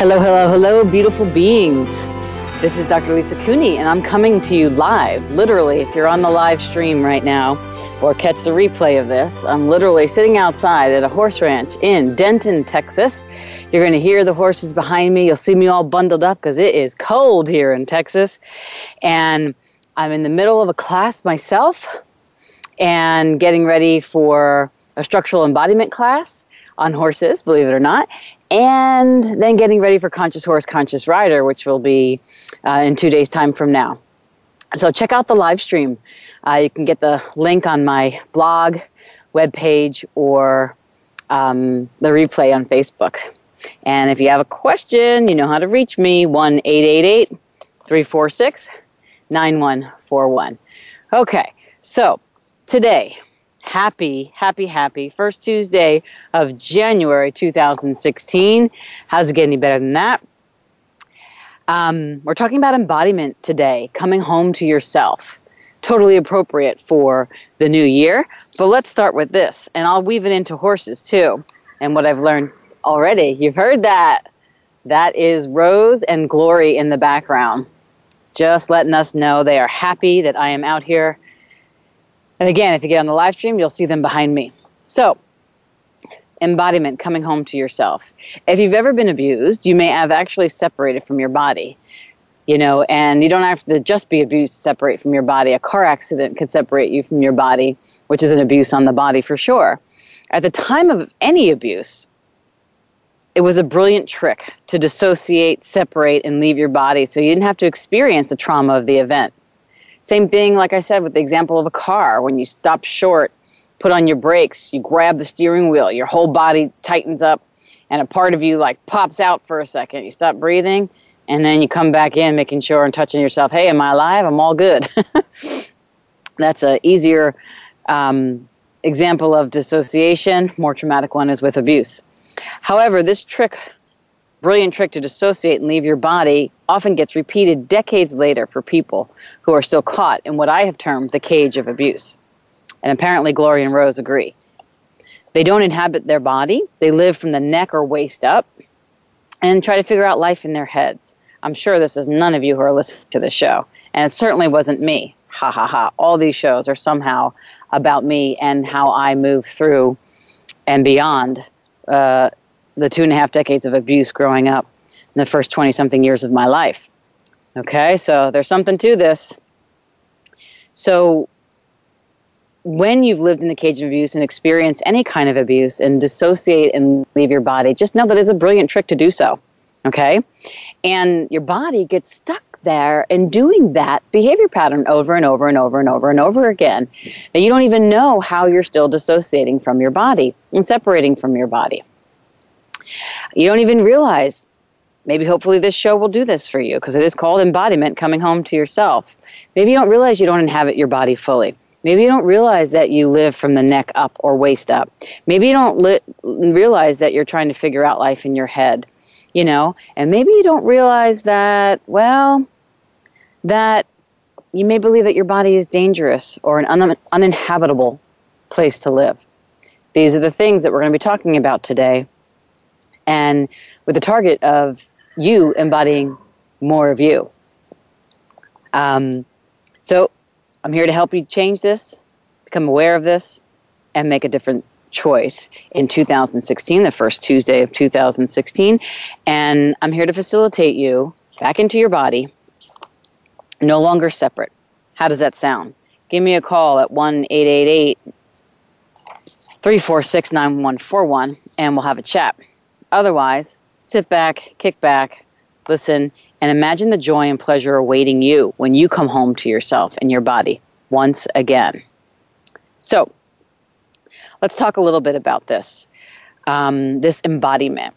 Hello, hello, hello, beautiful beings. This is Dr. Lisa Cooney, and I'm coming to you live. Literally, if you're on the live stream right now or catch the replay of this, I'm literally sitting outside at a horse ranch in Denton, Texas. You're going to hear the horses behind me. You'll see me all bundled up because it is cold here in Texas. And I'm in the middle of a class myself and getting ready for a structural embodiment class on horses, believe it or not and then getting ready for Conscious Horse, Conscious Rider, which will be uh, in two days' time from now. So check out the live stream. Uh, you can get the link on my blog, webpage, or um, the replay on Facebook. And if you have a question, you know how to reach me 1 888 346 9141. Okay, so today happy, happy, happy first Tuesday of January 2016. How's it get any better than that? Um, we're talking about embodiment today, coming home to yourself. Totally appropriate for the new year. But let's start with this, and I'll weave it into horses too. And what I've learned already, you've heard that. That is Rose and Glory in the background, just letting us know they are happy that I am out here and again, if you get on the live stream, you'll see them behind me. So, embodiment, coming home to yourself. If you've ever been abused, you may have actually separated from your body. You know, and you don't have to just be abused to separate from your body. A car accident could separate you from your body, which is an abuse on the body for sure. At the time of any abuse, it was a brilliant trick to dissociate, separate, and leave your body so you didn't have to experience the trauma of the event. Same thing, like I said, with the example of a car. When you stop short, put on your brakes, you grab the steering wheel, your whole body tightens up, and a part of you like pops out for a second. You stop breathing, and then you come back in, making sure and touching yourself. Hey, am I alive? I'm all good. That's a easier um, example of dissociation. More traumatic one is with abuse. However, this trick brilliant trick to dissociate and leave your body often gets repeated decades later for people who are still caught in what I have termed the cage of abuse. And apparently, Gloria and Rose agree. They don't inhabit their body, they live from the neck or waist up and try to figure out life in their heads. I'm sure this is none of you who are listening to the show, and it certainly wasn't me. Ha ha ha. All these shows are somehow about me and how I move through and beyond uh, the two and a half decades of abuse growing up in the first 20 something years of my life. Okay, so there's something to this. So, when you've lived in the cage of abuse and experienced any kind of abuse and dissociate and leave your body, just know that it's a brilliant trick to do so. Okay? And your body gets stuck there and doing that behavior pattern over and over and over and over and over again. That you don't even know how you're still dissociating from your body and separating from your body. You don't even realize. Maybe hopefully this show will do this for you because it is called embodiment coming home to yourself. Maybe you don't realize you don't inhabit your body fully. Maybe you don't realize that you live from the neck up or waist up. Maybe you don't li- realize that you're trying to figure out life in your head, you know? And maybe you don't realize that, well, that you may believe that your body is dangerous or an un- uninhabitable place to live. These are the things that we're going to be talking about today and with the target of you embodying more of you. Um, so I'm here to help you change this, become aware of this, and make a different choice in 2016, the first Tuesday of 2016. And I'm here to facilitate you back into your body, no longer separate. How does that sound? Give me a call at 1 888 346 9141 and we'll have a chat. Otherwise, sit back, kick back, listen, and imagine the joy and pleasure awaiting you when you come home to yourself and your body once again. So, let's talk a little bit about this um, this embodiment.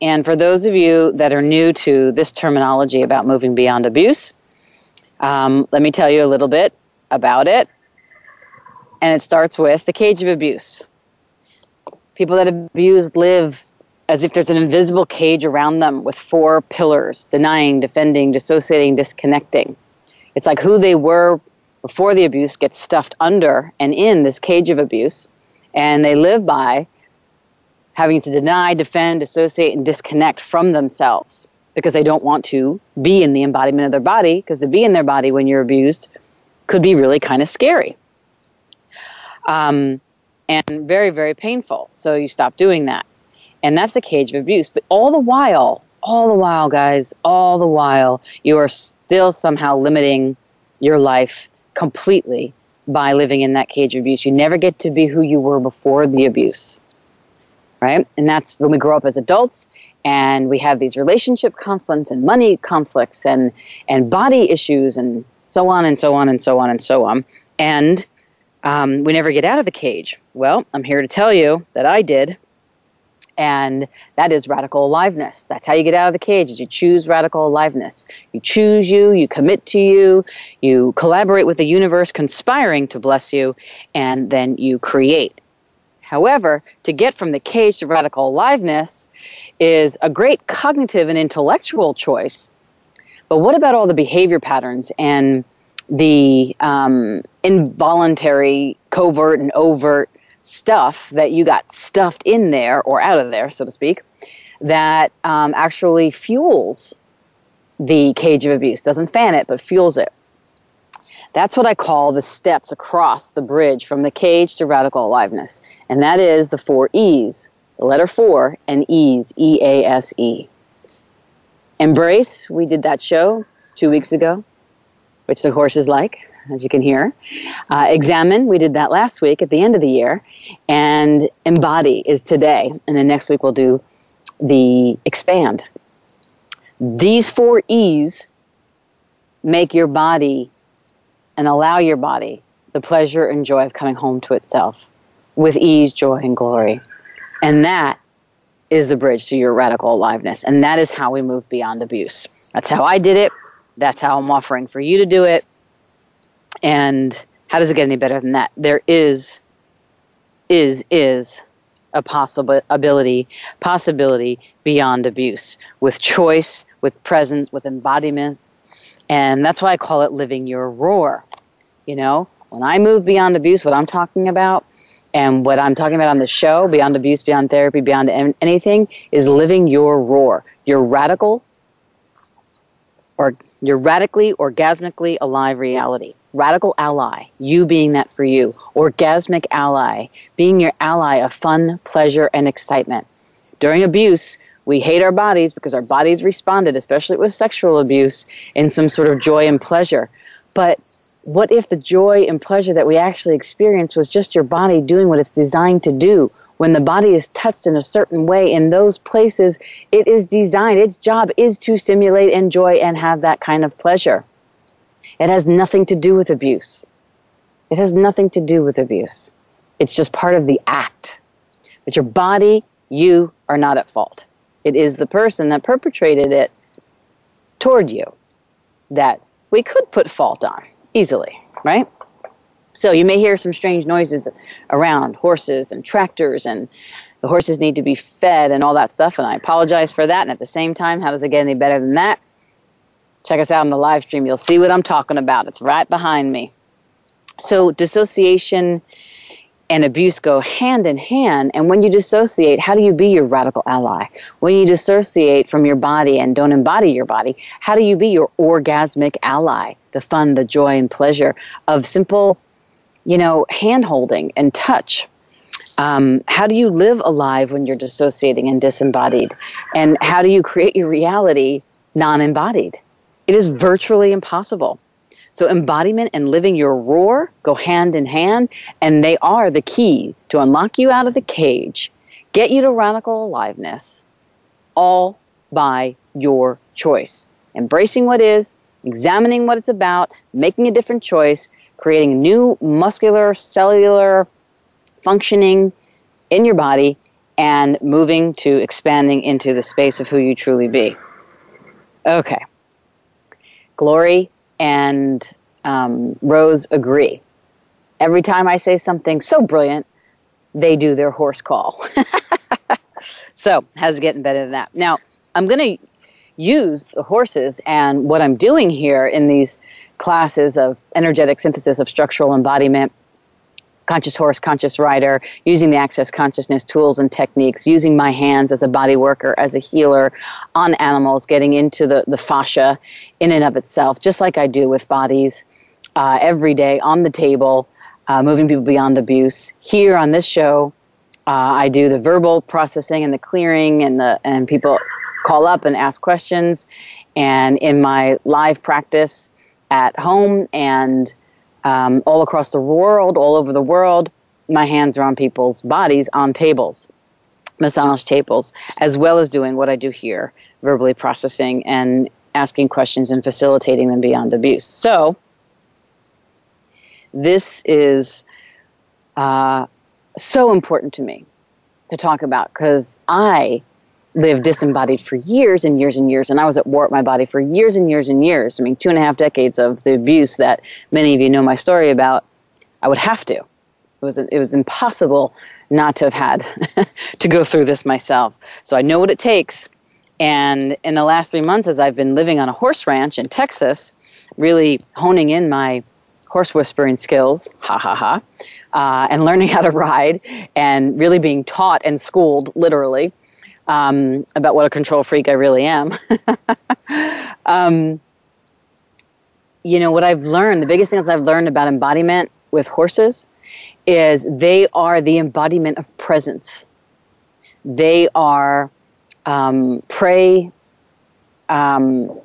And for those of you that are new to this terminology about moving beyond abuse, um, let me tell you a little bit about it. And it starts with the cage of abuse. People that abuse live as if there's an invisible cage around them with four pillars denying, defending, dissociating, disconnecting. It's like who they were before the abuse gets stuffed under and in this cage of abuse, and they live by having to deny, defend, dissociate, and disconnect from themselves because they don't want to be in the embodiment of their body because to be in their body when you're abused could be really kind of scary. Um, and very, very painful. So you stop doing that. And that's the cage of abuse. But all the while, all the while, guys, all the while, you are still somehow limiting your life completely by living in that cage of abuse. You never get to be who you were before the abuse. Right? And that's when we grow up as adults and we have these relationship conflicts and money conflicts and, and body issues and so on and so on and so on and so on. And um, we never get out of the cage. Well, I'm here to tell you that I did and that is radical aliveness. That's how you get out of the cage is you choose radical aliveness. You choose you, you commit to you, you collaborate with the universe conspiring to bless you, and then you create. However, to get from the cage to radical aliveness is a great cognitive and intellectual choice. But what about all the behavior patterns and the um, involuntary, covert, and overt stuff that you got stuffed in there or out of there, so to speak, that um, actually fuels the cage of abuse. Doesn't fan it, but fuels it. That's what I call the steps across the bridge from the cage to radical aliveness. And that is the four E's the letter four and E's, E A S E. Embrace, we did that show two weeks ago, which the horses like as you can hear. Uh, examine, we did that last week at the end of the year. And embody is today. And then next week we'll do the expand. These four E's make your body and allow your body the pleasure and joy of coming home to itself with ease, joy, and glory. And that is the bridge to your radical aliveness. And that is how we move beyond abuse. That's how I did it. That's how I'm offering for you to do it. And how does it get any better than that? There is, is, is a possible ability, possibility beyond abuse with choice, with presence, with embodiment. And that's why I call it living your roar. You know, when I move beyond abuse, what I'm talking about and what I'm talking about on the show, Beyond Abuse, Beyond Therapy, Beyond anything, is living your roar, your radical or your radically orgasmically alive reality. Radical ally, you being that for you. Orgasmic ally, being your ally of fun, pleasure, and excitement. During abuse, we hate our bodies because our bodies responded, especially with sexual abuse, in some sort of joy and pleasure. But what if the joy and pleasure that we actually experience was just your body doing what it's designed to do? When the body is touched in a certain way in those places, it is designed, its job is to stimulate, enjoy, and have that kind of pleasure. It has nothing to do with abuse. It has nothing to do with abuse. It's just part of the act. But your body, you are not at fault. It is the person that perpetrated it toward you that we could put fault on easily, right? So you may hear some strange noises around horses and tractors, and the horses need to be fed and all that stuff. And I apologize for that. And at the same time, how does it get any better than that? Check us out on the live stream. You'll see what I'm talking about. It's right behind me. So dissociation and abuse go hand in hand. And when you dissociate, how do you be your radical ally? When you dissociate from your body and don't embody your body, how do you be your orgasmic ally? The fun, the joy, and pleasure of simple, you know, hand holding and touch. Um, how do you live alive when you're dissociating and disembodied? And how do you create your reality non embodied? It is virtually impossible. So embodiment and living your roar go hand in hand, and they are the key to unlock you out of the cage, get you to radical aliveness, all by your choice. Embracing what is, examining what it's about, making a different choice, creating new muscular, cellular functioning in your body, and moving to expanding into the space of who you truly be. Okay. Glory and um, Rose agree. Every time I say something so brilliant, they do their horse call. so, how's it getting better than that? Now, I'm going to use the horses and what I'm doing here in these classes of energetic synthesis of structural embodiment conscious horse, conscious rider, using the access consciousness tools and techniques, using my hands as a body worker, as a healer on animals, getting into the, the fascia in and of itself, just like I do with bodies uh, every day on the table, uh, moving people beyond abuse. Here on this show, uh, I do the verbal processing and the clearing, and the and people call up and ask questions. And in my live practice at home and um, all across the world, all over the world, my hands are on people's bodies on tables, massage tables, as well as doing what I do here, verbally processing and asking questions and facilitating them beyond abuse. So, this is uh, so important to me to talk about because I lived disembodied for years and years and years, and I was at war with my body for years and years and years. I mean, two and a half decades of the abuse that many of you know my story about. I would have to. It was it was impossible not to have had to go through this myself. So I know what it takes. And in the last three months, as I've been living on a horse ranch in Texas, really honing in my horse whispering skills, ha ha ha, uh, and learning how to ride, and really being taught and schooled literally um, about what a control freak I really am. um, you know, what I've learned, the biggest things I've learned about embodiment with horses is they are the embodiment of presence. They are um, prey. Um,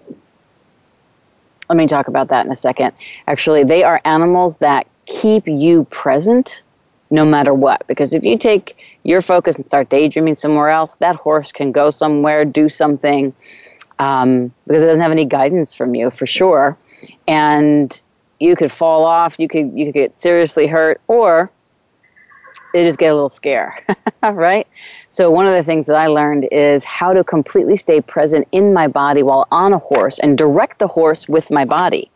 let me talk about that in a second. Actually, they are animals that keep you present no matter what. Because if you take your focus and start daydreaming somewhere else, that horse can go somewhere, do something, um, because it doesn't have any guidance from you for sure. And you could fall off, you could you could get seriously hurt, or they just get a little scare, right? So one of the things that I learned is how to completely stay present in my body while on a horse and direct the horse with my body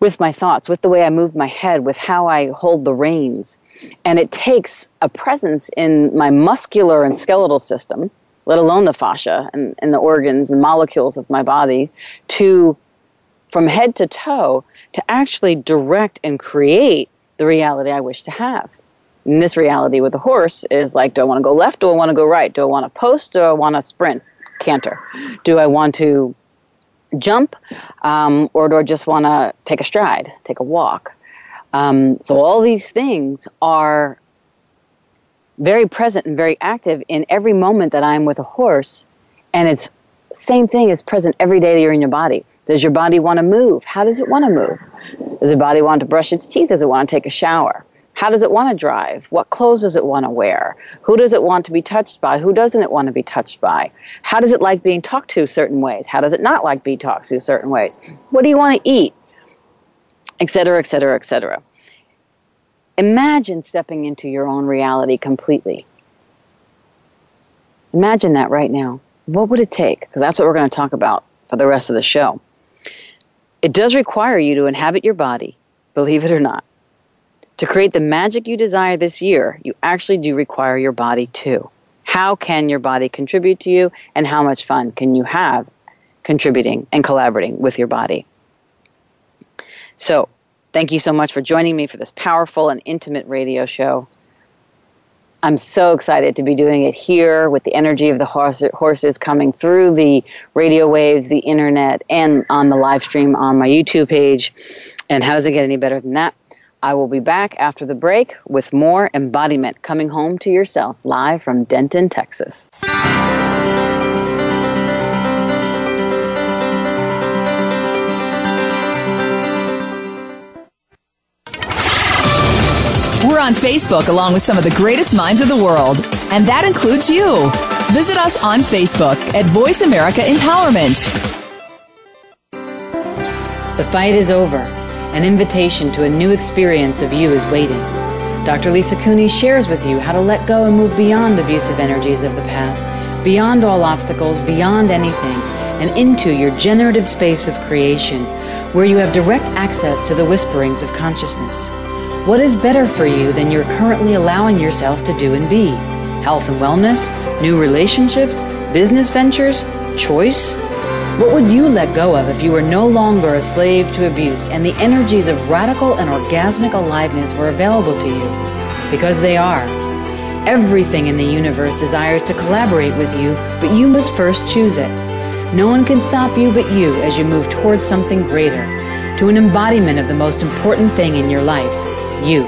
with my thoughts, with the way I move my head, with how I hold the reins. And it takes a presence in my muscular and skeletal system, let alone the fascia and, and the organs and molecules of my body, to from head to toe to actually direct and create the reality I wish to have. And this reality with a horse is like, do I want to go left? Do I want to go right? Do I want to post? Do I want to sprint? Canter. Do I want to jump, um, or do I just want to take a stride, take a walk? Um, so all these things are very present and very active in every moment that I'm with a horse, and it's same thing is present every day that you're in your body. Does your body want to move? How does it want to move? Does your body want to brush its teeth? Does it want to take a shower? How does it want to drive? What clothes does it want to wear? Who does it want to be touched by? Who doesn't it want to be touched by? How does it like being talked to certain ways? How does it not like being talked to certain ways? What do you want to eat? Etc., etc., etc. Imagine stepping into your own reality completely. Imagine that right now. What would it take? Because that's what we're going to talk about for the rest of the show. It does require you to inhabit your body, believe it or not. To create the magic you desire this year, you actually do require your body too. How can your body contribute to you, and how much fun can you have contributing and collaborating with your body? So, Thank you so much for joining me for this powerful and intimate radio show. I'm so excited to be doing it here with the energy of the horse, horses coming through the radio waves, the internet, and on the live stream on my YouTube page. And how does it get any better than that? I will be back after the break with more embodiment coming home to yourself live from Denton, Texas. We're on Facebook along with some of the greatest minds of the world, and that includes you. Visit us on Facebook at Voice America Empowerment. The fight is over. An invitation to a new experience of you is waiting. Dr. Lisa Cooney shares with you how to let go and move beyond abusive energies of the past, beyond all obstacles, beyond anything, and into your generative space of creation, where you have direct access to the whisperings of consciousness. What is better for you than you're currently allowing yourself to do and be? Health and wellness, new relationships, business ventures, choice? What would you let go of if you were no longer a slave to abuse and the energies of radical and orgasmic aliveness were available to you? Because they are. Everything in the universe desires to collaborate with you, but you must first choose it. No one can stop you but you as you move towards something greater, to an embodiment of the most important thing in your life you.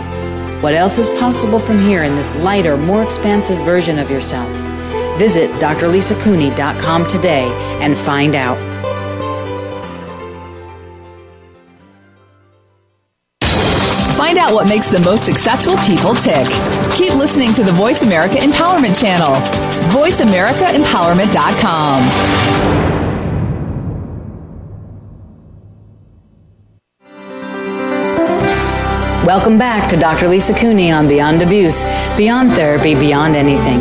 What else is possible from here in this lighter, more expansive version of yourself? Visit drlisacooney.com today and find out. Find out what makes the most successful people tick. Keep listening to the Voice America Empowerment Channel. VoiceAmericaEmpowerment.com. Welcome back to Dr. Lisa Cooney on Beyond Abuse, Beyond Therapy, Beyond Anything,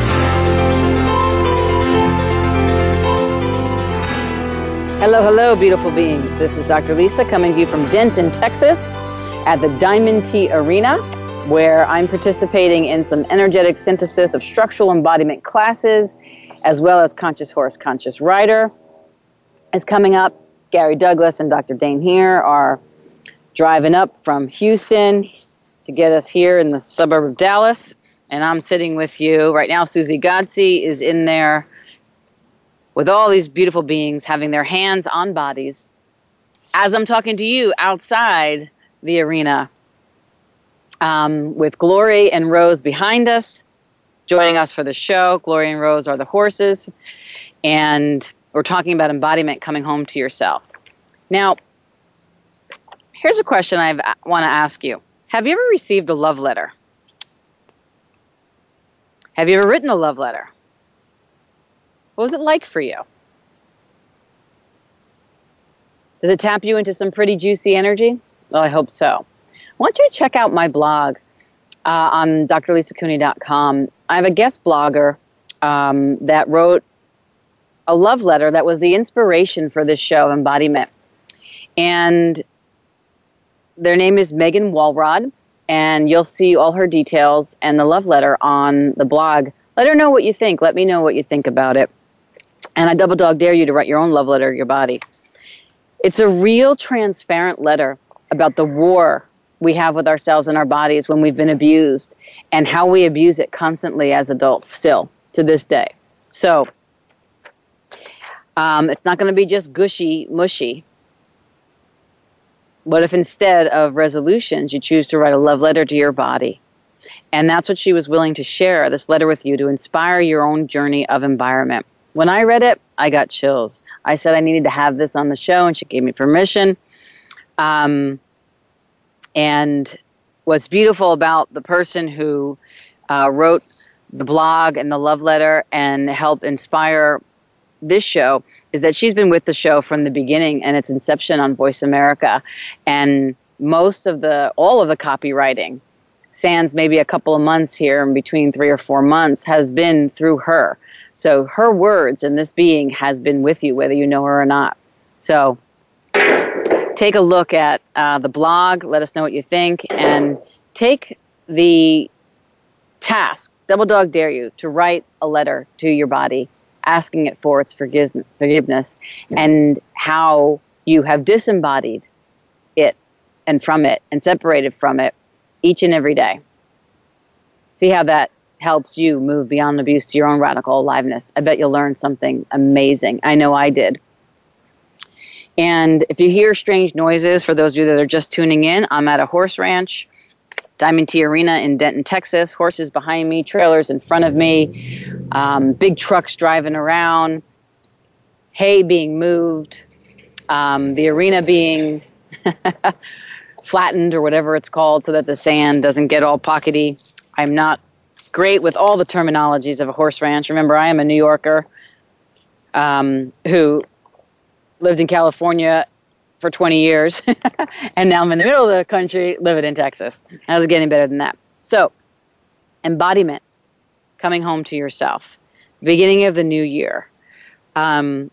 Hello, hello, beautiful beings. This is Dr. Lisa coming to you from Denton, Texas at the Diamond T Arena where I'm participating in some energetic synthesis of structural embodiment classes, as well as Conscious Horse, Conscious Rider is coming up. Gary Douglas and Dr. Dain Heer are driving up from Houston to get us here in the suburb of Dallas. And I'm sitting with you right now. Susie Godsey is in there with all these beautiful beings having their hands on bodies as I'm talking to you outside the arena um, with Glory and Rose behind us, joining us for the show. Glory and Rose are the horses, and we're talking about embodiment coming home to yourself. Now, here's a question I want to ask you Have you ever received a love letter? Have you ever written a love letter? What was it like for you? Does it tap you into some pretty juicy energy? Well, I hope so. I want you to check out my blog uh, on drlisacooney.com. I have a guest blogger um, that wrote a love letter that was the inspiration for this show, Embodiment. And their name is Megan Walrod, and you'll see all her details and the love letter on the blog. Let her know what you think. Let me know what you think about it. And I double dog dare you to write your own love letter to your body. It's a real transparent letter about the war we have with ourselves and our bodies when we've been abused and how we abuse it constantly as adults still to this day. So um, it's not going to be just gushy, mushy. What if instead of resolutions, you choose to write a love letter to your body? And that's what she was willing to share this letter with you to inspire your own journey of environment. When I read it, I got chills. I said I needed to have this on the show, and she gave me permission. Um, and what's beautiful about the person who uh, wrote the blog and the love letter and helped inspire this show is that she's been with the show from the beginning and its inception on Voice America. And most of the, all of the copywriting sans maybe a couple of months here in between three or four months has been through her. So her words and this being has been with you, whether you know her or not. So take a look at uh, the blog. Let us know what you think, and take the task. Double dog dare you to write a letter to your body, asking it for its forgiveness, and how you have disembodied it and from it and separated from it each and every day. See how that helps you move beyond abuse to your own radical aliveness. I bet you'll learn something amazing. I know I did. And if you hear strange noises, for those of you that are just tuning in, I'm at a horse ranch, Diamond T Arena in Denton, Texas. Horses behind me, trailers in front of me, um, big trucks driving around, hay being moved, um, the arena being flattened or whatever it's called so that the sand doesn't get all pockety. I'm not great with all the terminologies of a horse ranch. Remember, I am a New Yorker um, who lived in California for 20 years, and now I'm in the middle of the country living in Texas. How's it getting better than that? So, embodiment, coming home to yourself, beginning of the new year. Um,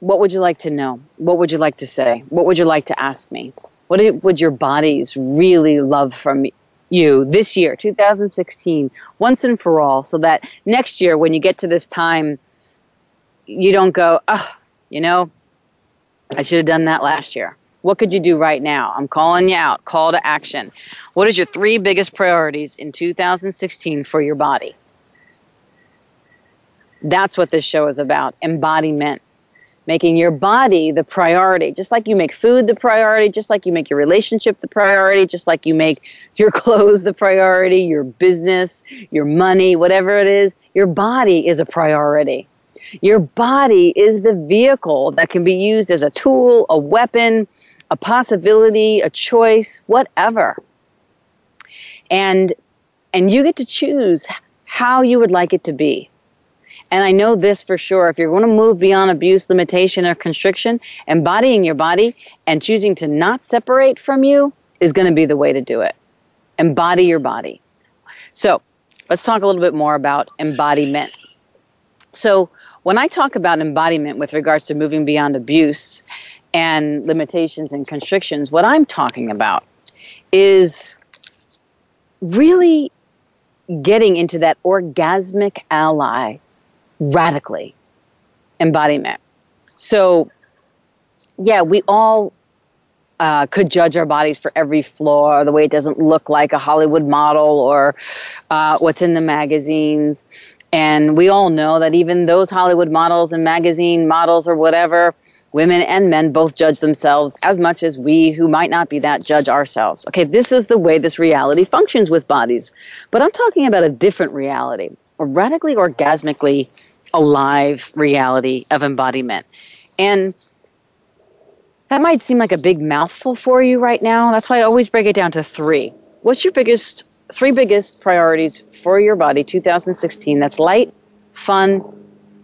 what would you like to know? What would you like to say? What would you like to ask me? What would your bodies really love from you this year, 2016, once and for all, so that next year when you get to this time, you don't go, oh, you know, I should have done that last year. What could you do right now? I'm calling you out. Call to action. What is your three biggest priorities in 2016 for your body? That's what this show is about embodiment making your body the priority, just like you make food the priority, just like you make your relationship the priority, just like you make your clothes the priority, your business, your money, whatever it is, your body is a priority. Your body is the vehicle that can be used as a tool, a weapon, a possibility, a choice, whatever. And and you get to choose how you would like it to be. And I know this for sure. If you're going to move beyond abuse, limitation, or constriction, embodying your body and choosing to not separate from you is going to be the way to do it. Embody your body. So let's talk a little bit more about embodiment. So when I talk about embodiment with regards to moving beyond abuse and limitations and constrictions, what I'm talking about is really getting into that orgasmic ally radically embodiment. So, yeah, we all uh, could judge our bodies for every flaw, the way it doesn't look like a Hollywood model or uh, what's in the magazines. And we all know that even those Hollywood models and magazine models or whatever, women and men both judge themselves as much as we who might not be that judge ourselves. Okay, this is the way this reality functions with bodies. But I'm talking about a different reality, a radically orgasmically alive reality of embodiment. And that might seem like a big mouthful for you right now. That's why I always break it down to three. What's your biggest, three biggest priorities for your body 2016 that's light, fun,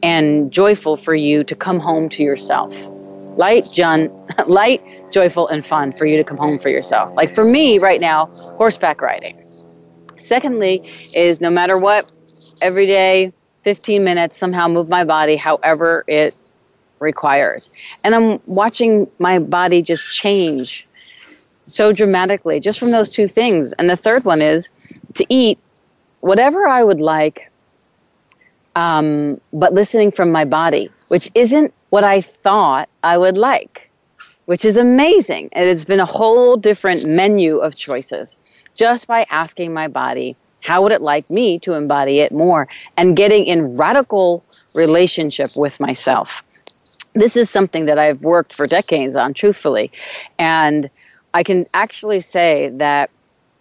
and joyful for you to come home to yourself? Light, John, light, joyful, and fun for you to come home for yourself. Like for me right now, horseback riding. Secondly, is no matter what, every day 15 minutes, somehow move my body however it requires. And I'm watching my body just change so dramatically just from those two things. And the third one is to eat whatever I would like, um, but listening from my body, which isn't what I thought I would like, which is amazing. And it's been a whole different menu of choices just by asking my body how would it like me to embody it more? And getting in radical relationship with myself. This is something that I've worked for decades on, truthfully. And I can actually say that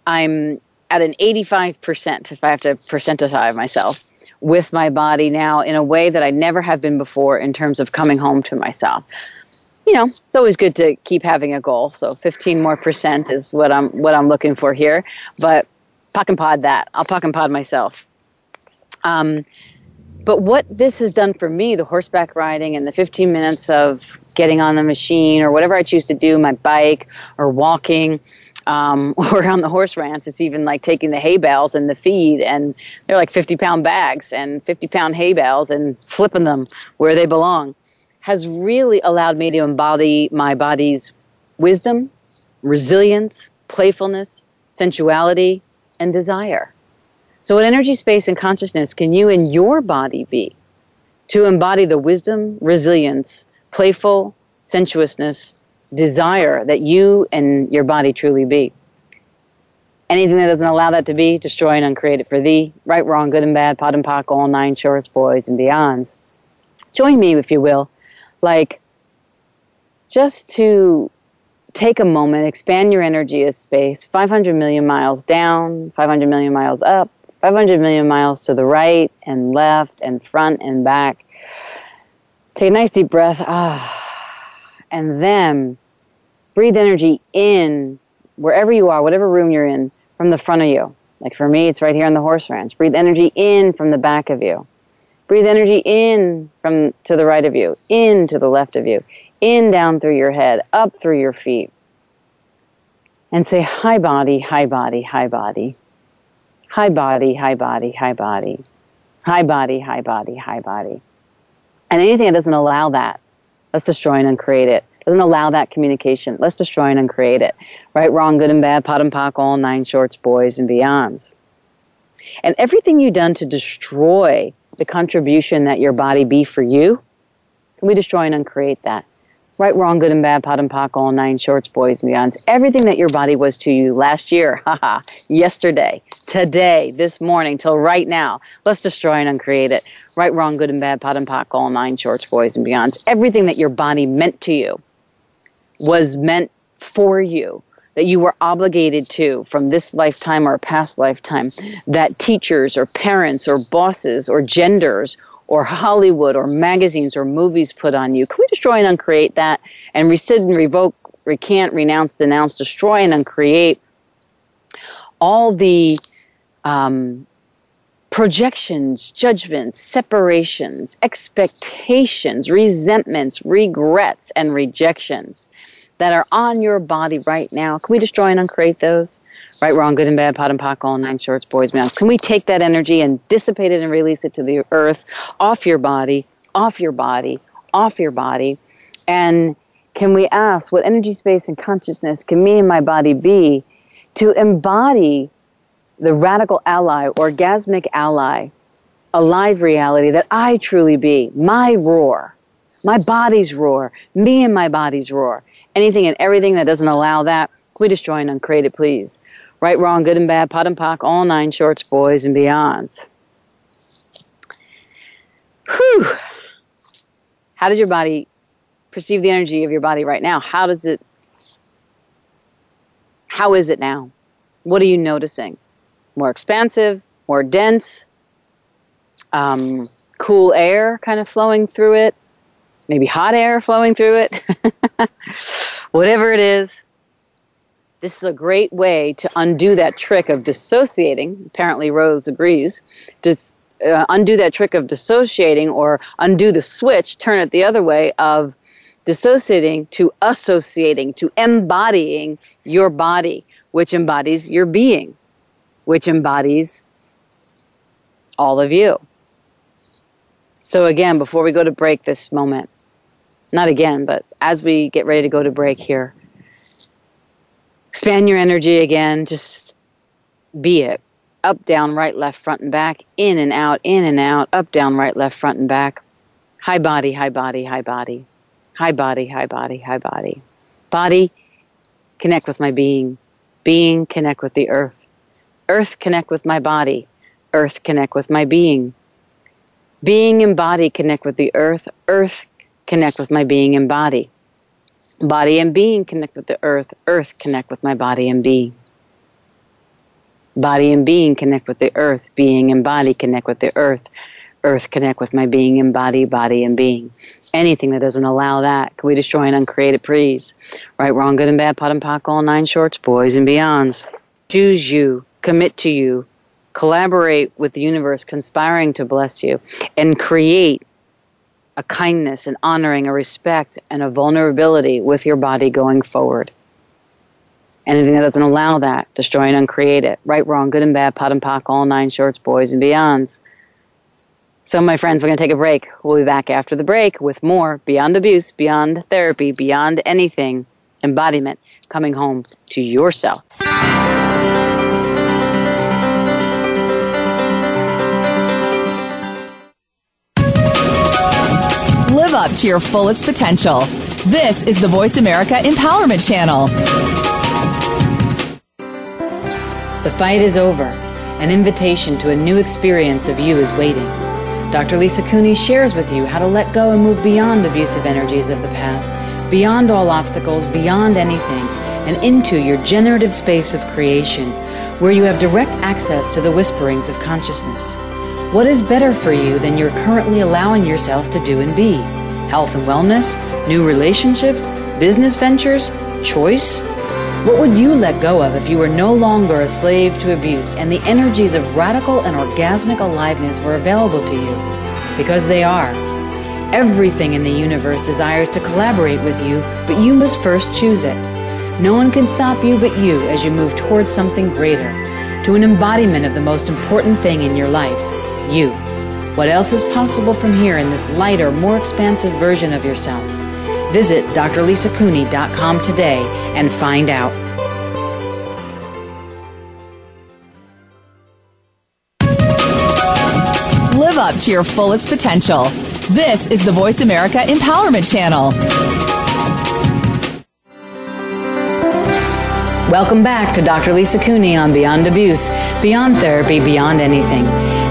I'm at an 85%, if I have to percentize myself, with my body now in a way that I never have been before in terms of coming home to myself. You know, it's always good to keep having a goal. So 15 more percent is what I'm what I'm looking for here. But POC and POD that. I'll POC and POD myself. Um, but what this has done for me, the horseback riding and the 15 minutes of getting on the machine or whatever I choose to do, my bike or walking, Um, or on the horse ranch, it's even like taking the hay bales and the feed, and they're like 50 pound bags and 50 pound hay bales and flipping them where they belong, has really allowed me to embody my body's wisdom, resilience, playfulness, sensuality, and desire. So, what energy, space, and consciousness can you and your body be to embody the wisdom, resilience, playful sensuousness, desire that you and your body truly be? Anything that doesn't allow that to be, destroy and uncreate it for thee. Right, wrong, good and bad, POD and POC, all nine shorts, boys, and beyonds. Join me, if you will, like just to take a moment, expand your energy as space, 500 million miles down, 500 million miles up, 500 million miles to the right and left and front and back. Take a nice deep breath. Ah. And then breathe energy in wherever you are, whatever room you're in, from the front of you. Like for me, it's right here on the horse ranch. Breathe energy in from the back of you. Breathe energy in from to the right of you, in to the left of you, in down through your head, up through your feet. And say, hi body, hi body, hi body. Hi body, hi body, hi body. Hi body, hi body, hi body. And anything that doesn't allow that, let's destroy and uncreate it. Doesn't allow that communication, let's destroy and uncreate it. Right, wrong, good and bad, POD and POC, all nine shorts, boys and beyonds. And everything you've done to destroy the contribution that your body be for you, can we destroy and uncreate that? Right, wrong, good and bad, POD and POC, all nine shorts, boys and beyonds. Everything that your body was to you last year, haha, yesterday, today, this morning, till right now. Let's destroy and uncreate it. Right, wrong, good and bad, POD and POC, all nine shorts, boys and beyonds. Everything that your body meant to you was meant for you that you were obligated to from this lifetime or past lifetime that teachers or parents or bosses or genders or Hollywood or magazines or movies put on you. Can we destroy and uncreate that and rescind and revoke, recant, renounce, denounce, destroy and uncreate all the um, projections, judgments, separations, expectations, resentments, regrets, and rejections that are on your body right now. Can we destroy and uncreate those? Right, wrong, good and bad, POD and POC, all nine shorts, boys, men. Can we take that energy and dissipate it and release it to the earth, off your body, off your body, off your body? And can we ask what energy, space, and consciousness can me and my body be to embody the radical ally, orgasmic ally, alive reality that I truly be, my roar, my body's roar, me and my body's roar anything and everything that doesn't allow that, we destroy and uncreate it, please. Right, wrong, good and bad, POD and POC, all nine shorts, boys and beyonds. Whew. How does your body perceive the energy of your body right now? How does it, how is it now? What are you noticing? More expansive, more dense, um, cool air kind of flowing through it, maybe hot air flowing through it, whatever it is. This is a great way to undo that trick of dissociating. Apparently, Rose agrees. Just uh, undo that trick of dissociating or undo the switch, turn it the other way of dissociating to associating, to embodying your body, which embodies your being, which embodies all of you. So, again, before we go to break this moment, not again, but as we get ready to go to break here, expand your energy again. Just be it. Up, down, right, left, front, and back. In and out, in and out. Up, down, right, left, front, and back. Hi body, hi body, hi body. Hi body, hi body, hi body. Body, connect with my being. Being, connect with the earth. Earth, connect with my body. Earth, connect with my being. Being and body connect with the earth. Earth connect with my being and body. Body and being connect with the earth. Earth connect with my body and being. Body and being connect with the earth. Being and body connect with the earth. Earth connect with my being and body, body and being. Anything that doesn't allow that, can we destroy and uncreate it, please? Right, wrong, good and bad, POD and POC, all nine shorts, boys and beyonds. Choose you, commit to you, collaborate with the universe, conspiring to bless you, and create a kindness, an honoring, a respect, and a vulnerability with your body going forward. Anything that doesn't allow that, destroy and uncreate it. Right, wrong, good and bad, POD and POC, all nine shorts, boys and beyonds. So, my friends, we're going to take a break. We'll be back after the break with more Beyond Abuse, Beyond Therapy, Beyond Anything, Embodiment, coming home to yourself. Live up to your fullest potential. This is the Voice America Empowerment Channel. The fight is over. An invitation to a new experience of you is waiting. Dr. Lisa Cooney shares with you how to let go and move beyond abusive energies of the past, beyond all obstacles, beyond anything, and into your generative space of creation, where you have direct access to the whisperings of consciousness. What is better for you than you're currently allowing yourself to do and be? Health and wellness, new relationships, business ventures, choice? What would you let go of if you were no longer a slave to abuse and the energies of radical and orgasmic aliveness were available to you? Because they are. Everything in the universe desires to collaborate with you, but you must first choose it. No one can stop you but you as you move towards something greater, to an embodiment of the most important thing in your life you. What else is possible from here in this lighter, more expansive version of yourself? Visit drlisacooney.com today and find out. Live up to your fullest potential. This is the Voice America Empowerment Channel. Welcome back to Dr. Lisa Cooney on Beyond Abuse, Beyond Therapy, Beyond Anything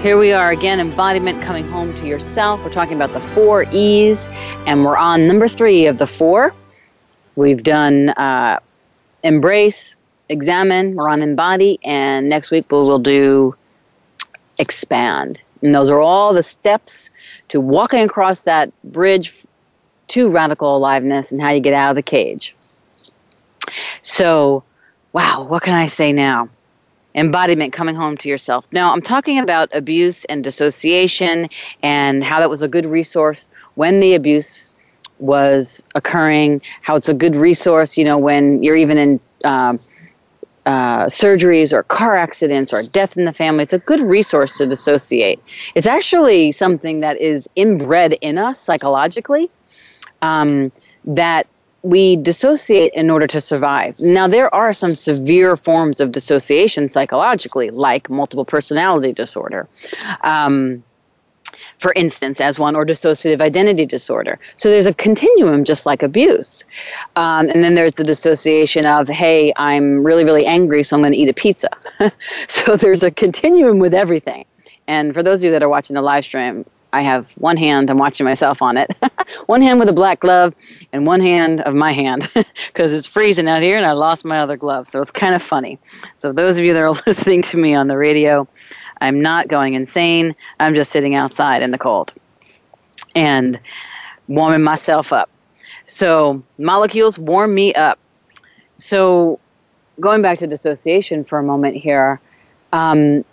here we are again, embodiment coming home to yourself. We're talking about the four E's, and we're on number three of the four. We've done uh, embrace, examine, we're on embody, and next week we'll, we'll do expand. And those are all the steps to walking across that bridge to radical aliveness and how you get out of the cage. So, wow, what can I say now? Embodiment coming home to yourself. Now, I'm talking about abuse and dissociation and how that was a good resource when the abuse was occurring, how it's a good resource, you know, when you're even in um, uh, surgeries or car accidents or death in the family. It's a good resource to dissociate. It's actually something that is inbred in us psychologically um, that we dissociate in order to survive. Now, there are some severe forms of dissociation psychologically, like multiple personality disorder. Um, for instance, as one, or dissociative identity disorder. So there's a continuum just like abuse. Um, and then there's the dissociation of, hey, I'm really, really angry, so I'm going to eat a pizza. so there's a continuum with everything. And for those of you that are watching the live stream, I have one hand, I'm watching myself on it, one hand with a black glove, and one hand of my hand because it's freezing out here and I lost my other glove. So it's kind of funny. So, those of you that are listening to me on the radio, I'm not going insane. I'm just sitting outside in the cold and warming myself up. So, molecules warm me up. So, going back to dissociation for a moment here, um,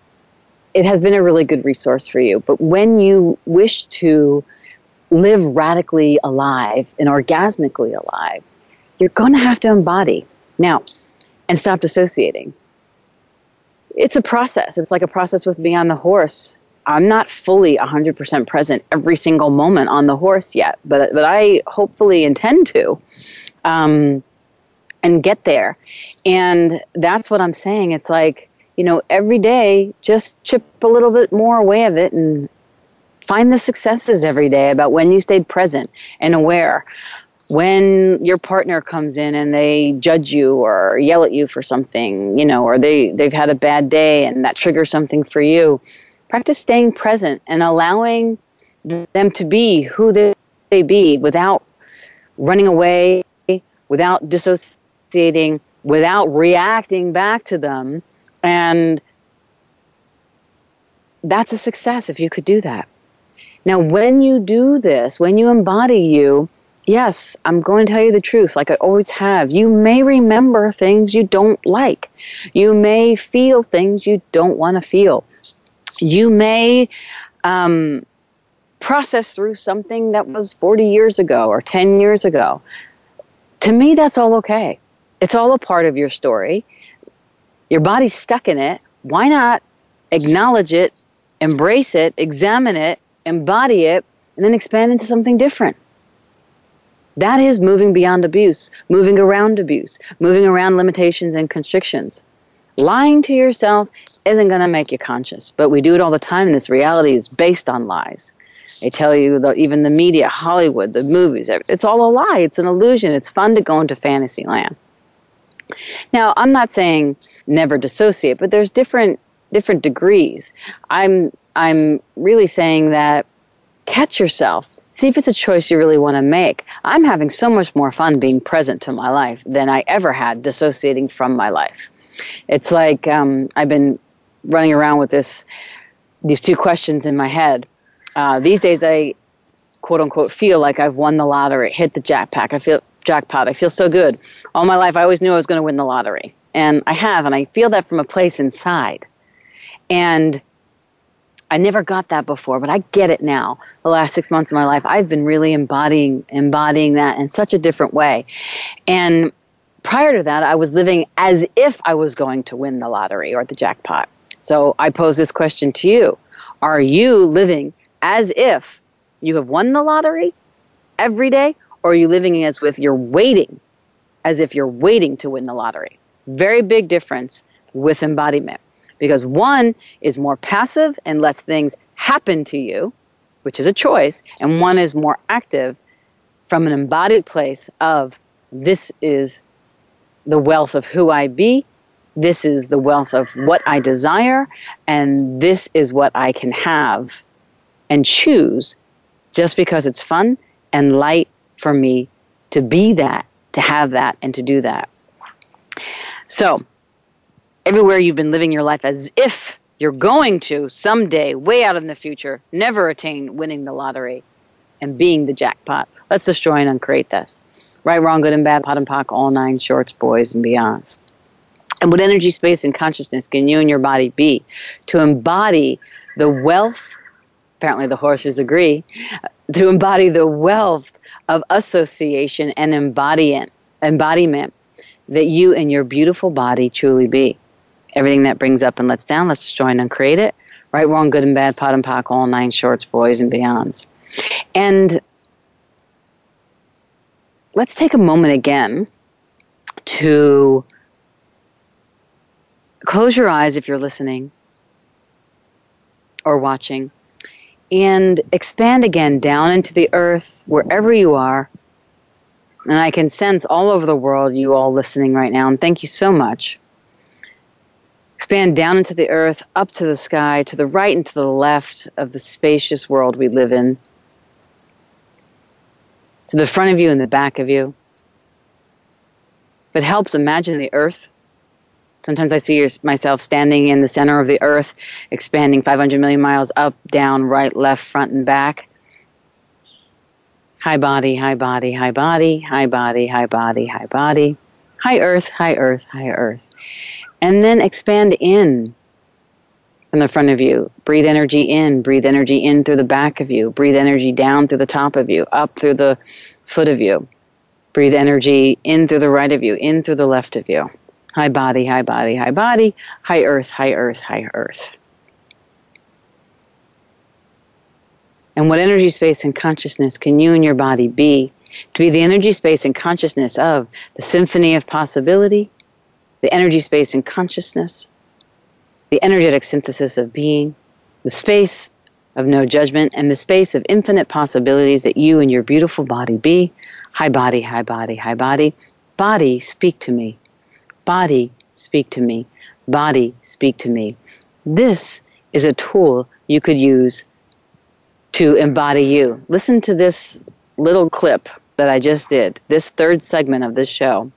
it has been a really good resource for you. But when you wish to live radically alive and orgasmically alive, you're going to have to embody now and stop dissociating. It's a process. It's like a process with being on the horse. I'm not fully 100% present every single moment on the horse yet, but, but I hopefully intend to. Um, and get there. And that's what I'm saying. It's like, you know, every day, just chip a little bit more away of it and find the successes every day about when you stayed present and aware. When your partner comes in and they judge you or yell at you for something, you know, or they, they've had a bad day and that triggers something for you, practice staying present and allowing them to be who they, they be without running away, without dissociating, without reacting back to them. And that's a success if you could do that. Now, when you do this, when you embody you, yes, I'm going to tell you the truth, like I always have. You may remember things you don't like. You may feel things you don't want to feel. You may um, process through something that was 40 years ago or 10 years ago. To me, that's all okay. It's all a part of your story. Your body's stuck in it. Why not acknowledge it, embrace it, examine it, embody it, and then expand into something different? That is moving beyond abuse, moving around abuse, moving around limitations and constrictions. Lying to yourself isn't going to make you conscious, but we do it all the time, and this reality is based on lies. They tell you that even the media, Hollywood, the movies, it's all a lie. It's an illusion. It's fun to go into fantasy land. Now, I'm not saying never dissociate, but there's different different degrees. I'm I'm really saying that catch yourself. See if it's a choice you really want to make. I'm having so much more fun being present to my life than I ever had dissociating from my life. It's like um, I've been running around with this these two questions in my head uh, these days I quote unquote feel like I've won the lottery, hit the jackpot. I feel jackpot. I feel so good. All my life I always knew I was going to win the lottery. And I have, and I feel that from a place inside. And I never got that before, but I get it now. The last six months of my life, I've been really embodying embodying that in such a different way. And prior to that, I was living as if I was going to win the lottery or the jackpot. So I pose this question to you. Are you living as if you have won the lottery every day, or are you living as if you're waiting, as if you're waiting to win the lottery? Very big difference with embodiment because one is more passive and lets things happen to you, which is a choice, and one is more active from an embodied place of this is the wealth of who I be, this is the wealth of what I desire, and this is what I can have and choose just because it's fun and light for me to be that, to have that, and to do that. So, everywhere you've been living your life as if you're going to someday, way out in the future, never attain winning the lottery and being the jackpot. Let's destroy and uncreate this. Right, wrong, good and bad, POD and POC, all nine shorts, boys and beyonds. And what energy, space, and consciousness can you and your body be to embody the wealth apparently the horses agree, to embody the wealth of association and embodiment, embodiment that you and your beautiful body truly be. Everything that brings up and lets down, let's destroy and uncreate it. Right, wrong, good and bad, POD and POC, all nine shorts, boys and beyonds. And let's take a moment again to close your eyes if you're listening or watching and expand again down into the earth, wherever you are. And I can sense all over the world you all listening right now, and thank you so much. Expand down into the earth, up to the sky, to the right and to the left of the spacious world we live in, to the front of you and the back of you. If it helps, imagine the earth Sometimes I see myself standing in the center of the earth, expanding 500 million miles up, down, right, left, front, and back. Hi body, hi body, hi body, hi body, hi body, hi body. Hi earth, hi earth, hi earth. And then expand in from the front of you. Breathe energy in, breathe energy in through the back of you, breathe energy down through the top of you, up through the foot of you. Breathe energy in through the right of you, in through the left of you. Hi body, hi body, hi body, hi earth, hi earth, hi earth. And what energy, space, and consciousness can you and your body be to be the energy, space, and consciousness of the symphony of possibility, the energy, space, and consciousness, the energetic synthesis of being, the space of no judgment, and the space of infinite possibilities that you and your beautiful body be. Hi body, hi body, hi body. Body, speak to me. Body, speak to me. Body, speak to me. This is a tool you could use to embody you. Listen to this little clip that I just did, this third segment of this show.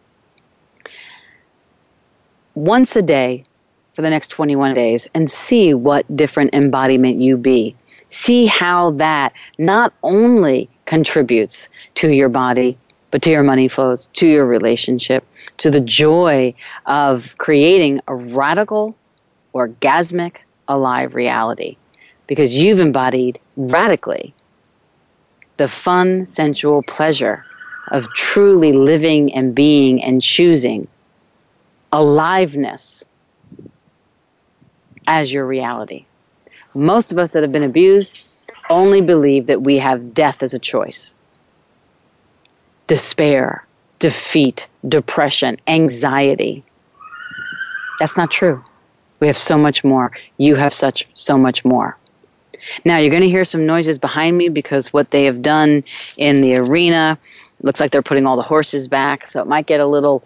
once a day for the next 21 days and see what different embodiment you be. See how that not only contributes to your body, but to your money flows, to your relationship, to the joy of creating a radical, orgasmic, alive reality. Because you've embodied radically the fun, sensual pleasure of truly living and being and choosing aliveness as your reality. Most of us that have been abused only believe that we have death as a choice. Despair, defeat, depression, anxiety. That's not true. We have so much more. You have such so much more. Now you're going to hear some noises behind me because what they have done in the arena looks like they're putting all the horses back, so it might get a little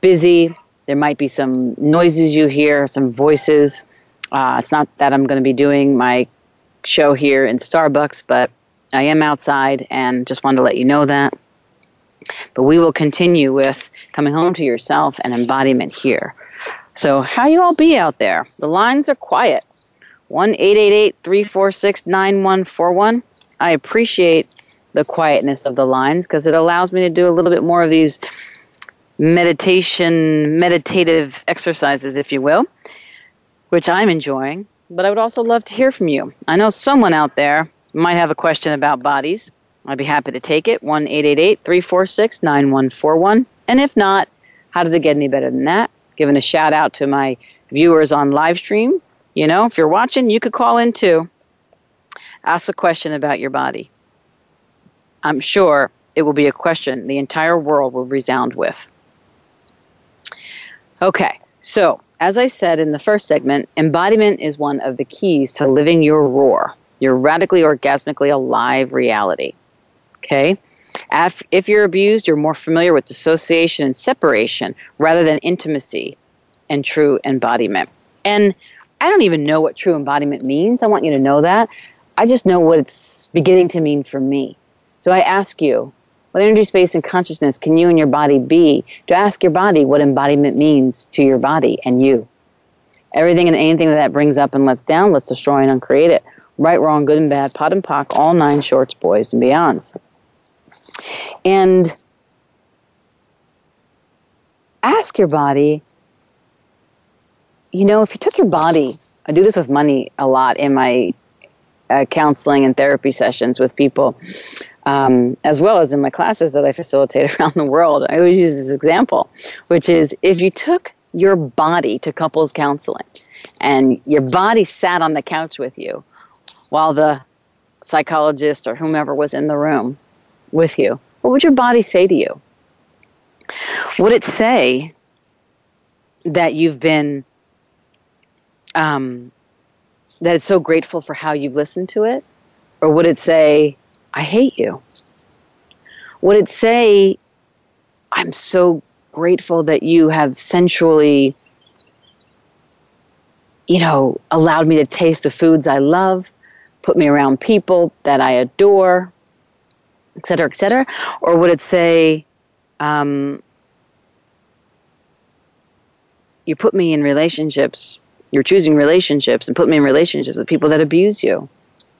busy. There might be some noises you hear, some voices. Uh, it's not that I'm going to be doing my show here in Starbucks, but I am outside and just wanted to let you know that. But we will continue with coming home to yourself and embodiment here. So, how you all be out there? The lines are quiet. 1 346 9141. I appreciate the quietness of the lines because it allows me to do a little bit more of these meditation, meditative exercises, if you will which I'm enjoying, but I would also love to hear from you. I know someone out there might have a question about bodies. I'd be happy to take it. 1 346 9141. And if not, how did it get any better than that? Giving a shout out to my viewers on live stream. You know, if you're watching, you could call in too. Ask a question about your body. I'm sure it will be a question the entire world will resound with. Okay, so as I said in the first segment, embodiment is one of the keys to living your roar, your radically orgasmically alive reality. Okay? If you're abused, you're more familiar with dissociation and separation rather than intimacy and true embodiment. And I don't even know what true embodiment means. I want you to know that. I just know what it's beginning to mean for me. So I ask you, what energy, space, and consciousness can you and your body be to ask your body what embodiment means to your body and you? Everything and anything that, that brings up and lets down, let's destroy and uncreate it. Right, wrong, good and bad, POD and POC, all nine shorts, boys and beyonds. And ask your body, you know, if you took your body, I do this with money a lot in my uh, counseling and therapy sessions with people um, as well as in my classes that I facilitate around the world. I always use this example, which is if you took your body to couples counseling and your body sat on the couch with you while the psychologist or whomever was in the room with you, what would your body say to you? Would it say that you've been, um, that it's so grateful for how you've listened to it? Or would it say, I hate you? Would it say, I'm so grateful that you have sensually, you know, allowed me to taste the foods I love, put me around people that I adore, et cetera, et cetera? Or would it say, um, you put me in relationships, you're choosing relationships and put me in relationships with people that abuse you,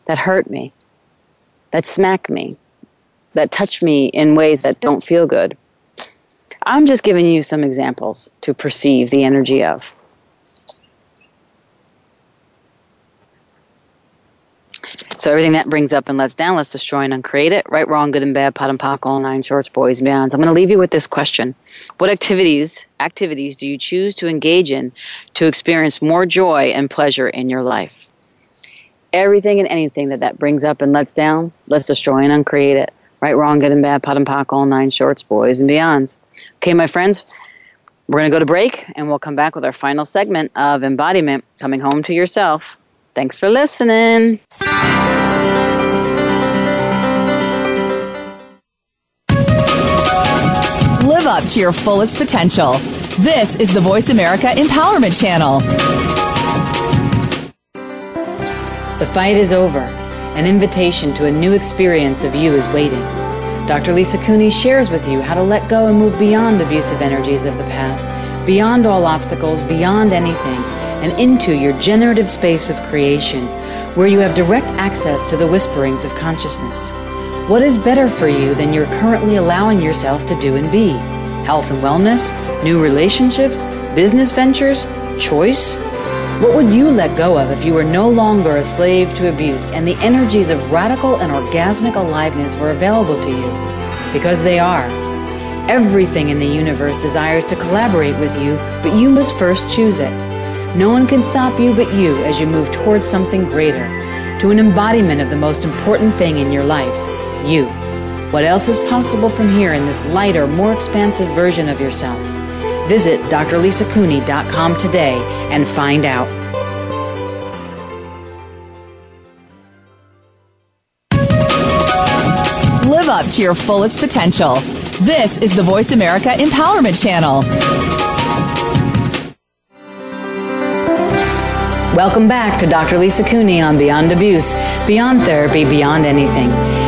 that hurt me, that smack me, that touch me in ways that don't feel good. I'm just giving you some examples to perceive the energy of. So everything that brings up and lets down, let's destroy and uncreate it. Right, wrong, good and bad, POD and POC, all nine shorts, boys and beyonds. I'm going to leave you with this question. What activities, activities do you choose to engage in to experience more joy and pleasure in your life? everything and anything that that brings up and lets down, let's destroy and uncreate it. Right, wrong, good and bad, POD and POC, all nine shorts, boys and beyonds. Okay, my friends, we're going to go to break and we'll come back with our final segment of embodiment coming home to yourself. Thanks for listening. Up to your fullest potential. This is the Voice America Empowerment Channel. The fight is over. An invitation to a new experience of you is waiting. Dr. Lisa Cooney shares with you how to let go and move beyond abusive energies of the past beyond all obstacles, beyond anything, and into your generative space of creation, where you have direct access to the whisperings of consciousness. What is better for you than you're currently allowing yourself to do and be? Health and wellness, new relationships, business ventures, choice? What would you let go of if you were no longer a slave to abuse and the energies of radical and orgasmic aliveness were available to you? Because they are. Everything in the universe desires to collaborate with you, but you must first choose it. No one can stop you but you as you move towards something greater, to an embodiment of the most important thing in your life you. What else is possible from here in this lighter, more expansive version of yourself? Visit drlisacooney.com today and find out. Live up to your fullest potential. This is the Voice America Empowerment Channel. Welcome back to Dr. Lisa Cooney on Beyond Abuse, Beyond Therapy, Beyond Anything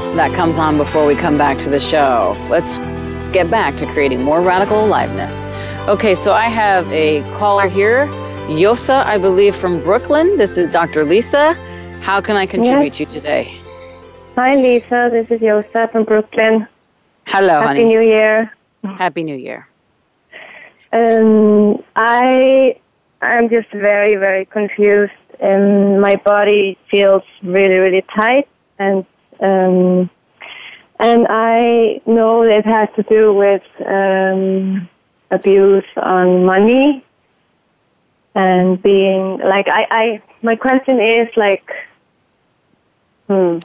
that comes on before we come back to the show. Let's get back to creating more radical aliveness. Okay, so I have a caller here, Yosa, I believe, from Brooklyn. This is Dr. Lisa. How can I contribute yes. you today? Hi, Lisa. This is Yosa from Brooklyn. Hello, Happy honey. New Year. Happy New Year. Um, I I'm just very very confused, and my body feels really really tight, and um, and I know it has to do with um, abuse on money and being like I, I my question is like hmm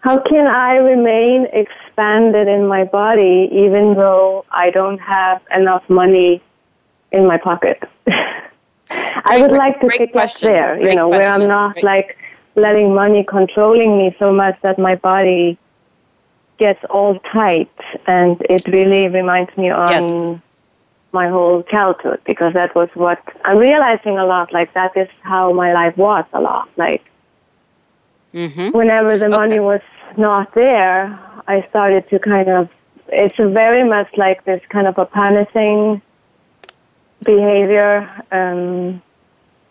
how can I remain expanded in my body even though I don't have enough money in my pocket? I would like to get there, you know, question. where I'm not great. like letting money controlling me so much that my body gets all tight and it really reminds me on yes. my whole childhood because that was what I'm realizing a lot like that is how my life was a lot like mm-hmm. whenever the okay. money was not there I started to kind of it's very much like this kind of a punishing behavior um,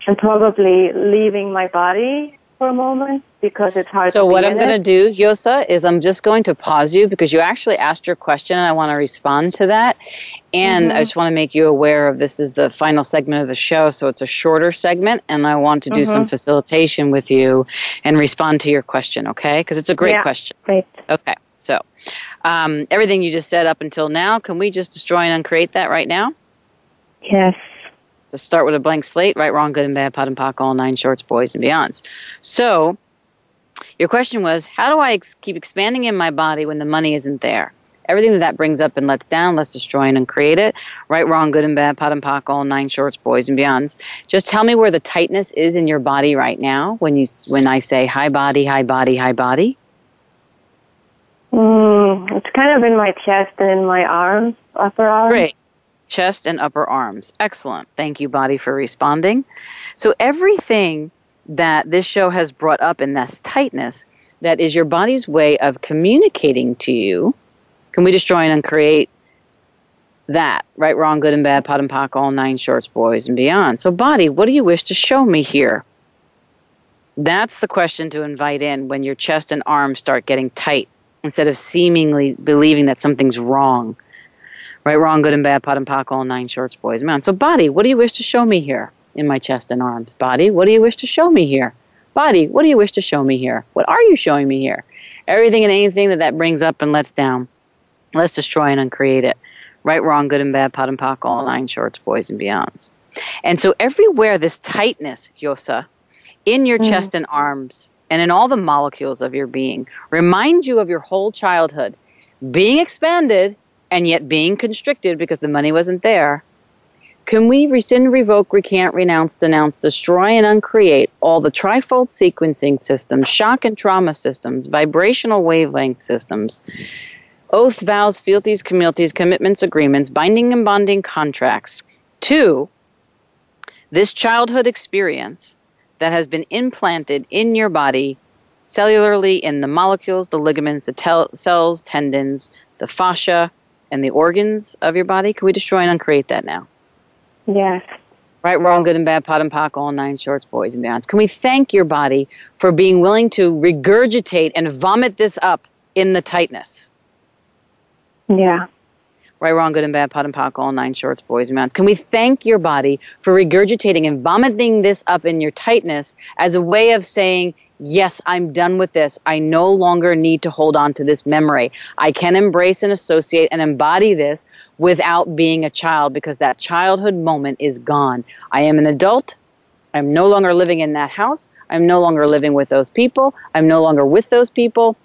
and probably leaving my body for a moment because it's hard to so what i'm going to do yosa is i'm just going to pause you because you actually asked your question and i want to respond to that. And mm-hmm. i just want to make you aware of this is the final segment of the show so it's a shorter segment and i want to do mm-hmm. some facilitation with you and respond to your question okay? Because it's a great yeah, question. Great. okay so um, everything you just said up until now can we just destroy and uncreate that right now? Yes to start with a blank slate, right, wrong, good and bad, POD and POC, all nine shorts, boys and beyonds. So, your question was, how do I ex- keep expanding in my body when the money isn't there? Everything that that brings up and lets down, let's destroy and uncreate it. Right, wrong, good and bad, POD and POC, all nine shorts, boys and beyonds. Just tell me where the tightness is in your body right now when you when I say hi body, hi body, hi body. Mm, it's kind of in my chest and in my arms, upper arms. Great chest, and upper arms. Excellent. Thank you, body, for responding. So, everything that this show has brought up in this tightness, that is your body's way of communicating to you. Can we destroy and uncreate that? Right, wrong, good and bad, POD and POC, all nine shorts, boys and beyond. So, body, what do you wish to show me here? That's the question to invite in when your chest and arms start getting tight instead of seemingly believing that something's wrong right, wrong, good and bad, POD and POC, all nine shorts, boys and men. So, body, what do you wish to show me here in my chest and arms? Body, what do you wish to show me here? Body, what do you wish to show me here? What are you showing me here? Everything and anything that that brings up and lets down, let's destroy and uncreate it. Right, wrong, good and bad, POD and POC, all nine shorts, boys and beyonds. And so, everywhere this tightness, Yosa, in your mm. chest and arms, and in all the molecules of your being, remind you of your whole childhood being expanded and yet being constricted because the money wasn't there, can we rescind, revoke, recant, renounce, denounce, destroy, and uncreate all the trifold sequencing systems, shock and trauma systems, vibrational wavelength systems, oath, vows, fealties, communities, commitments, agreements, binding and bonding contracts to this childhood experience that has been implanted in your body cellularly in the molecules, the ligaments, the tel- cells, tendons, the fascia, and the organs of your body? Can we destroy and uncreate that now? Yes. Right, wrong, good and bad, POD and POC, all nine shorts, boys and beyonds. Can we thank your body for being willing to regurgitate and vomit this up in the tightness? Yeah. Right, wrong, good and bad, POD and POC, all nine shorts, boys and beyonds. Can we thank your body for regurgitating and vomiting this up in your tightness as a way of saying, yes, I'm done with this. I no longer need to hold on to this memory. I can embrace and associate and embody this without being a child because that childhood moment is gone. I am an adult. I'm no longer living in that house. I'm no longer living with those people. I'm no longer with those people.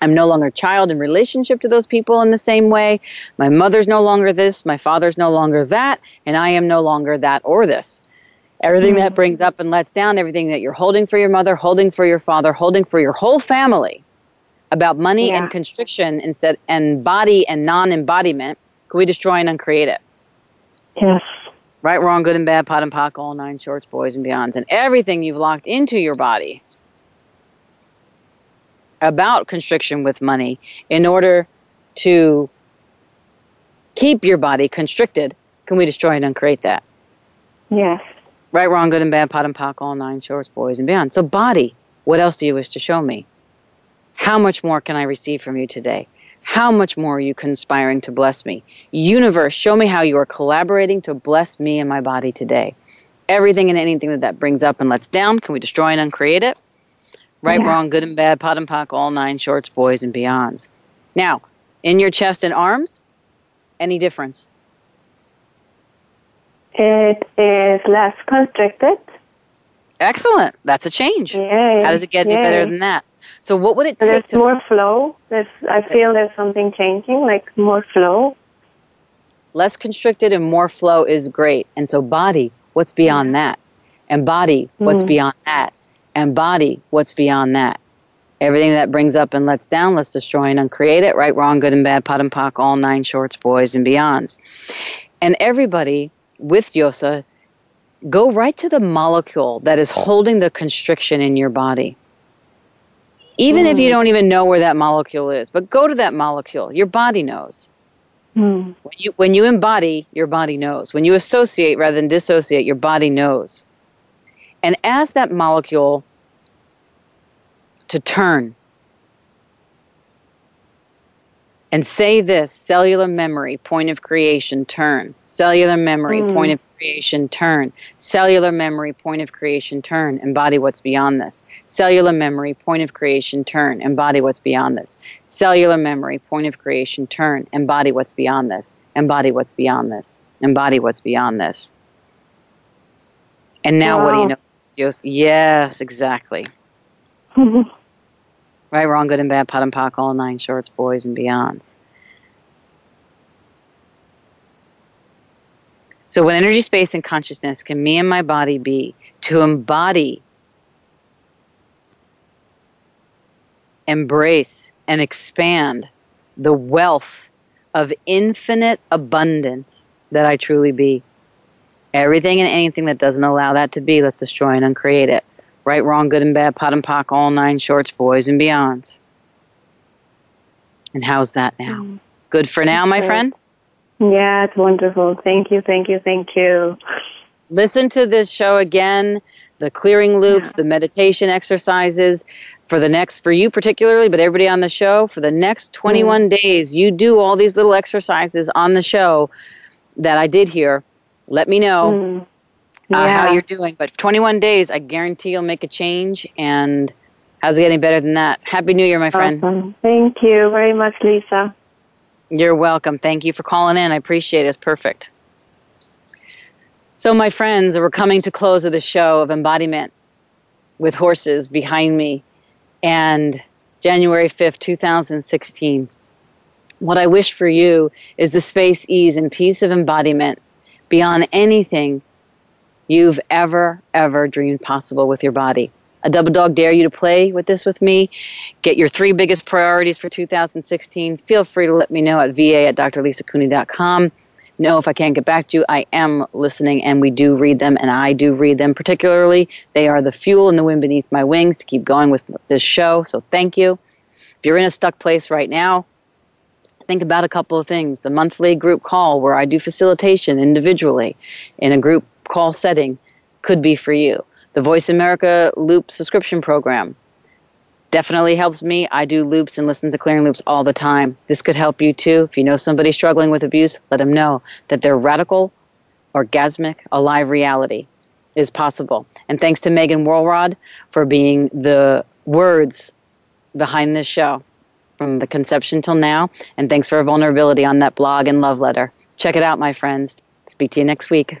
I'm no longer child in relationship to those people in the same way. My mother's no longer this. My father's no longer that. And I am no longer that or this. Everything that mm. brings up and lets down, everything that you're holding for your mother, holding for your father, holding for your whole family about money yeah. and constriction instead and body and non-embodiment, can we destroy and uncreate it? Yes. Right, wrong, good and bad, POD and POC, all nine shorts, boys and beyonds, and everything you've locked into your body about constriction with money in order to keep your body constricted, can we destroy and uncreate that? Yes. Right, wrong, good and bad, POD and POC, all nine shorts, boys and beyond. So, body, what else do you wish to show me? How much more can I receive from you today? How much more are you conspiring to bless me? Universe, show me how you are collaborating to bless me and my body today. Everything and anything that that brings up and lets down, can we destroy and uncreate it? Right, yeah. wrong, good and bad, POD and POC, all nine shorts, boys and beyonds. Now, in your chest and arms, any difference? It is less constricted. Excellent. That's a change. Yay. How does it get any better than that? So what would it take there's to more flow? There's I feel there's something changing, like more flow. Less constricted and more flow is great. And so body, what's beyond that? And body, what's mm. beyond that? And body, what's beyond that? Everything that brings up and lets down, let's destroy and uncreate it. Right, wrong, good and bad, POD and POC, all nine shorts, boys and beyonds. And everybody with Yosa, go right to the molecule that is holding the constriction in your body. Even mm. if you mm. don't even know where that molecule is, but go to that molecule. Your body knows. Mm. When, you, when you embody, your body knows. When you associate rather than dissociate, your body knows. And as that molecule to turn and say this cellular memory, point of creation, turn. Cellular memory, mm. point of creation, turn. Cellular memory, point of creation, turn. Embody what's beyond this. Cellular memory, point of creation, turn. Embody what's beyond this. Cellular memory, point of creation, turn. Embody what's beyond this. Embody what's beyond this. Embody what's beyond this. And now wow. what do you know? Yes, exactly. Right, wrong, good and bad, POD and POC, all nine shorts, boys and beyonds. So, what energy, space, and consciousness can me and my body be to embody, embrace, and expand the wealth of infinite abundance that I truly be? Everything and anything that doesn't allow that to be, let's destroy and uncreate it. Right, wrong, good and bad, POD and POC, all nine shorts, boys and beyonds. And how's that now? Mm. Good for now, my friend? Yeah, it's wonderful. Thank you, thank you, thank you. Listen to this show again, the clearing loops, yeah. the meditation exercises for the next, for you particularly, but everybody on the show, for the next 21 mm. days, you do all these little exercises on the show that I did here. Let me know. Mm uh, yeah. how you're doing. But 21 days, I guarantee you'll make a change. And how's it getting better than that? Happy New Year, my friend. Awesome. Thank you very much, Lisa. You're welcome. Thank you for calling in. I appreciate it. It's perfect. So, my friends, we're coming to close of the show of embodiment with horses behind me. And January 5th, 2016, What I wish for you is the space, ease, and peace of embodiment beyond anything you've ever, ever dreamed possible with your body. A double dog dare you to play with this with me. Get your three biggest priorities for 2016. Feel free to let me know at va at drlisacooney.com. No, if I can't get back to you, I am listening and we do read them and I do read them. Particularly, they are the fuel and the wind beneath my wings to keep going with this show. So thank you. If you're in a stuck place right now, think about a couple of things. The monthly group call where I do facilitation individually in a group call setting could be for you. The Voice America Loop subscription program definitely helps me. I do loops and listen to clearing loops all the time. This could help you too. If you know somebody struggling with abuse, let them know that their radical, orgasmic, alive reality is possible. And thanks to Megan Woolrod for being the words behind this show from the conception till now. And thanks for vulnerability on that blog and love letter. Check it out, my friends. Speak to you next week.